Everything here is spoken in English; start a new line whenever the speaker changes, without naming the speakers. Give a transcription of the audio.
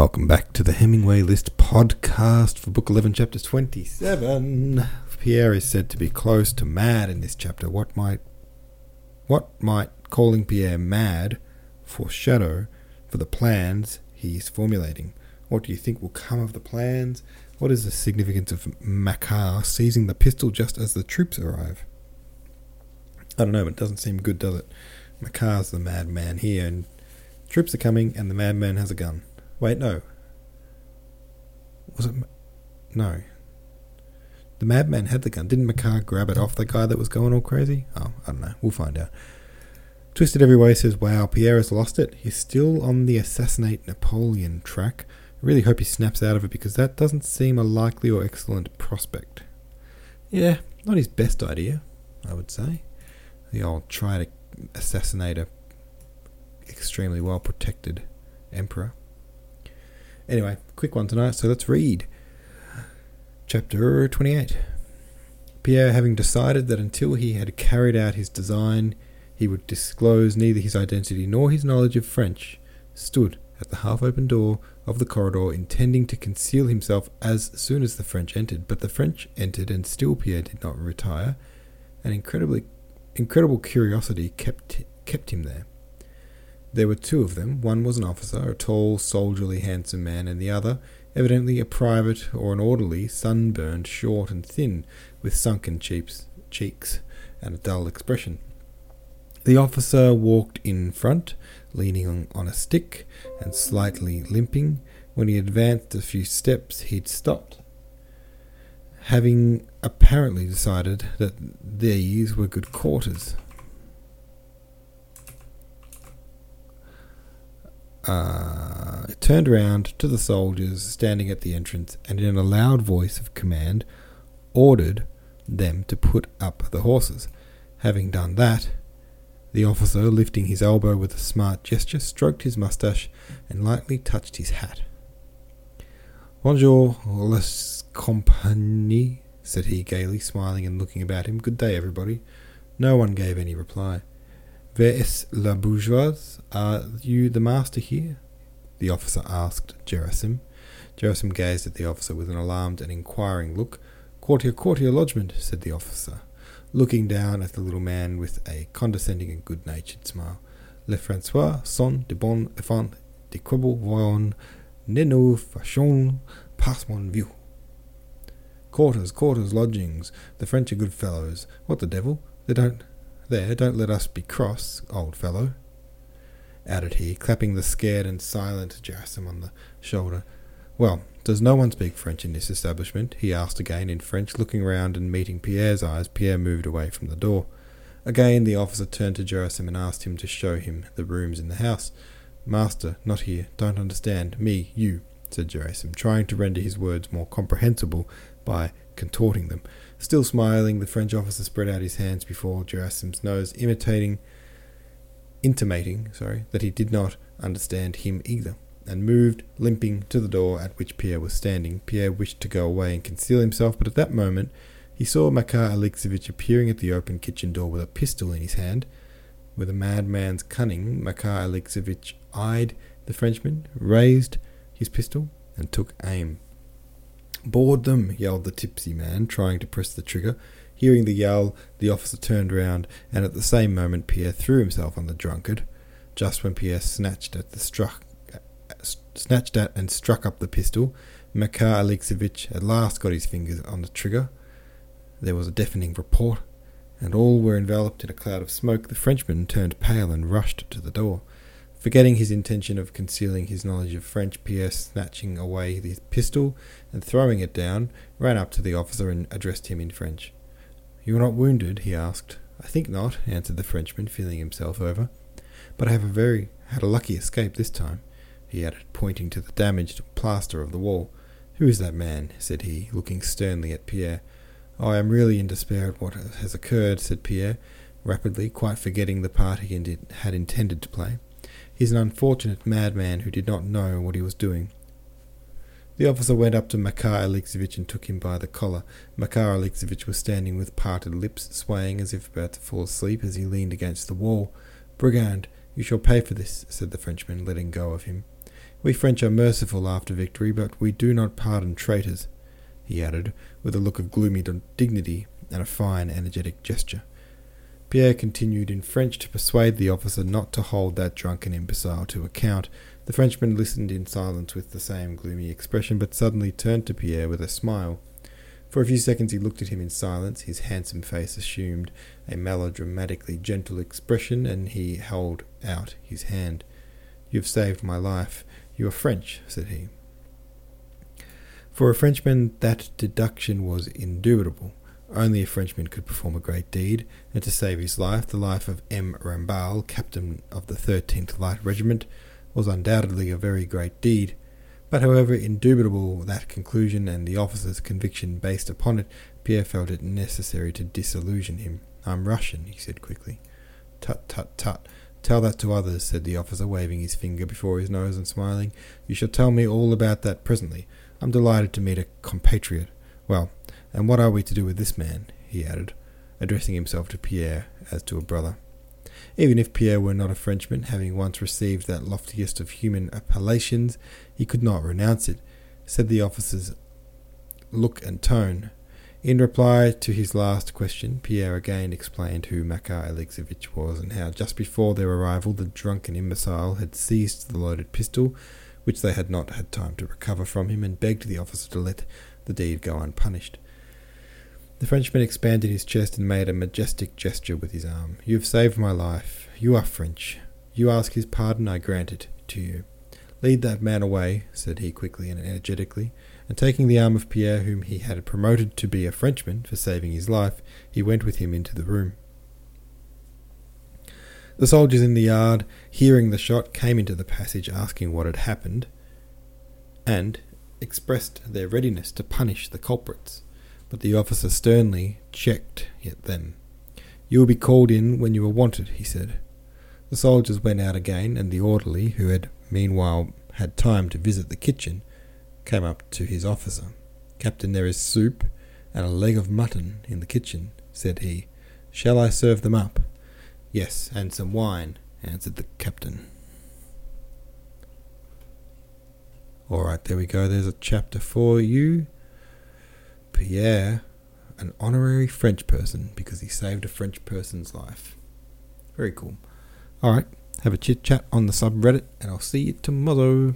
Welcome back to the Hemingway List podcast for Book 11, Chapter 27. Pierre is said to be close to mad in this chapter. What might, what might calling Pierre mad foreshadow for the plans he's formulating? What do you think will come of the plans? What is the significance of Makar seizing the pistol just as the troops arrive? I don't know, but it doesn't seem good, does it? Makar's the madman here, and troops are coming, and the madman has a gun. Wait, no. Was it? No. The madman had the gun. Didn't Makar grab it off the guy that was going all crazy? Oh, I don't know. We'll find out. Twisted Every Way says, Wow, Pierre has lost it. He's still on the assassinate Napoleon track. I really hope he snaps out of it because that doesn't seem a likely or excellent prospect. Yeah, not his best idea, I would say. The old try to assassinate a extremely well protected emperor. Anyway, quick one tonight, so let's read. Chapter 28. Pierre, having decided that until he had carried out his design, he would disclose neither his identity nor his knowledge of French, stood at the half open door of the corridor, intending to conceal himself as soon as the French entered. But the French entered, and still Pierre did not retire. An incredibly, incredible curiosity kept kept him there. There were two of them. One was an officer, a tall, soldierly, handsome man, and the other, evidently a private or an orderly, sunburned, short and thin, with sunken cheeks, cheeks and a dull expression. The officer walked in front, leaning on, a stick and slightly limping. When he advanced a few steps, he'd stopped, having apparently decided that these were good quarters. Uh, turned around to the soldiers standing at the entrance and, in a loud voice of command, ordered them to put up the horses. Having done that, the officer, lifting his elbow with a smart gesture, stroked his moustache and lightly touched his hat. Bonjour, les compagnies, said he gaily, smiling and looking about him. Good day, everybody. No one gave any reply. Where la bourgeoise? Are you the master here? The officer asked Gerasim. Gerasim gazed at the officer with an alarmed and inquiring look. Courtier, courtier lodgment, said the officer, looking down at the little man with a condescending and good natured smile. Le Francois sont de bon enfants, de quibble voyons, ne nous fâchons pas mon vieux. Quarters, quarters, lodgings. The French are good fellows. What the devil? They don't there, don't let us be cross, old fellow, added he, clapping the scared and silent Gerasim on the shoulder. Well, does no one speak French in this establishment? he asked again in French, looking round and meeting Pierre's eyes. Pierre moved away from the door. Again the officer turned to Gerasim and asked him to show him the rooms in the house. Master, not here. Don't understand. Me, you, said Gerasim, trying to render his words more comprehensible by contorting them. Still smiling, the French officer spread out his hands before Gerasim's nose, imitating, intimating, sorry, that he did not understand him either, and moved, limping, to the door at which Pierre was standing. Pierre wished to go away and conceal himself, but at that moment he saw Makar Alexeyevich appearing at the open kitchen door with a pistol in his hand. With a madman's cunning, Makar Alexeyevich eyed the Frenchman, raised his pistol, and took aim. Board them, yelled the tipsy man, trying to press the trigger. Hearing the yell, the officer turned round, and at the same moment Pierre threw himself on the drunkard. Just when Pierre snatched at the struck, snatched at and struck up the pistol, Makar Alexeyevich at last got his fingers on the trigger. There was a deafening report, and all were enveloped in a cloud of smoke. The Frenchman turned pale and rushed to the door. Forgetting his intention of concealing his knowledge of French, Pierre, snatching away his pistol and throwing it down, ran up to the officer and addressed him in French. You are not wounded? he asked. I think not, answered the Frenchman, feeling himself over. But I have a very had a lucky escape this time, he added, pointing to the damaged plaster of the wall. Who is that man? said he, looking sternly at Pierre. Oh, I am really in despair at what has occurred, said Pierre, rapidly, quite forgetting the part he had intended to play. He's an unfortunate madman who did not know what he was doing. The officer went up to Makar Alexeyevich and took him by the collar. Makar Alexeyevich was standing with parted lips, swaying as if about to fall asleep as he leaned against the wall. Brigand, you shall pay for this, said the Frenchman, letting go of him. We French are merciful after victory, but we do not pardon traitors, he added, with a look of gloomy dignity and a fine, energetic gesture. Pierre continued in French to persuade the officer not to hold that drunken imbecile to account. The Frenchman listened in silence with the same gloomy expression, but suddenly turned to Pierre with a smile. For a few seconds he looked at him in silence. His handsome face assumed a melodramatically gentle expression, and he held out his hand. You have saved my life. You are French, said he. For a Frenchman, that deduction was indubitable. Only a Frenchman could perform a great deed, and to save his life, the life of M. Ramballe, captain of the 13th Light Regiment, was undoubtedly a very great deed. But however indubitable that conclusion and the officer's conviction based upon it, Pierre felt it necessary to disillusion him. I'm Russian, he said quickly. Tut, tut, tut. Tell that to others, said the officer, waving his finger before his nose and smiling. You shall tell me all about that presently. I'm delighted to meet a compatriot. Well, and what are we to do with this man? he added, addressing himself to Pierre as to a brother. Even if Pierre were not a Frenchman, having once received that loftiest of human appellations, he could not renounce it, said the officer's look and tone. In reply to his last question, Pierre again explained who Makar Alexeyevich was, and how just before their arrival the drunken imbecile had seized the loaded pistol, which they had not had time to recover from him, and begged the officer to let the deed go unpunished. The Frenchman expanded his chest and made a majestic gesture with his arm. You have saved my life. You are French. You ask his pardon, I grant it to you. Lead that man away, said he quickly and energetically, and taking the arm of Pierre, whom he had promoted to be a Frenchman for saving his life, he went with him into the room. The soldiers in the yard, hearing the shot, came into the passage asking what had happened, and expressed their readiness to punish the culprits but the officer sternly checked it then. You will be called in when you are wanted, he said. The soldiers went out again, and the orderly, who had meanwhile had time to visit the kitchen, came up to his officer. Captain, there is soup and a leg of mutton in the kitchen, said he. Shall I serve them up? Yes, and some wine, answered the captain. All right, there we go. There's a chapter for you. Pierre an honorary French person because he saved a French person's life. Very cool. Alright, have a chit chat on the subreddit, and I'll see you tomorrow.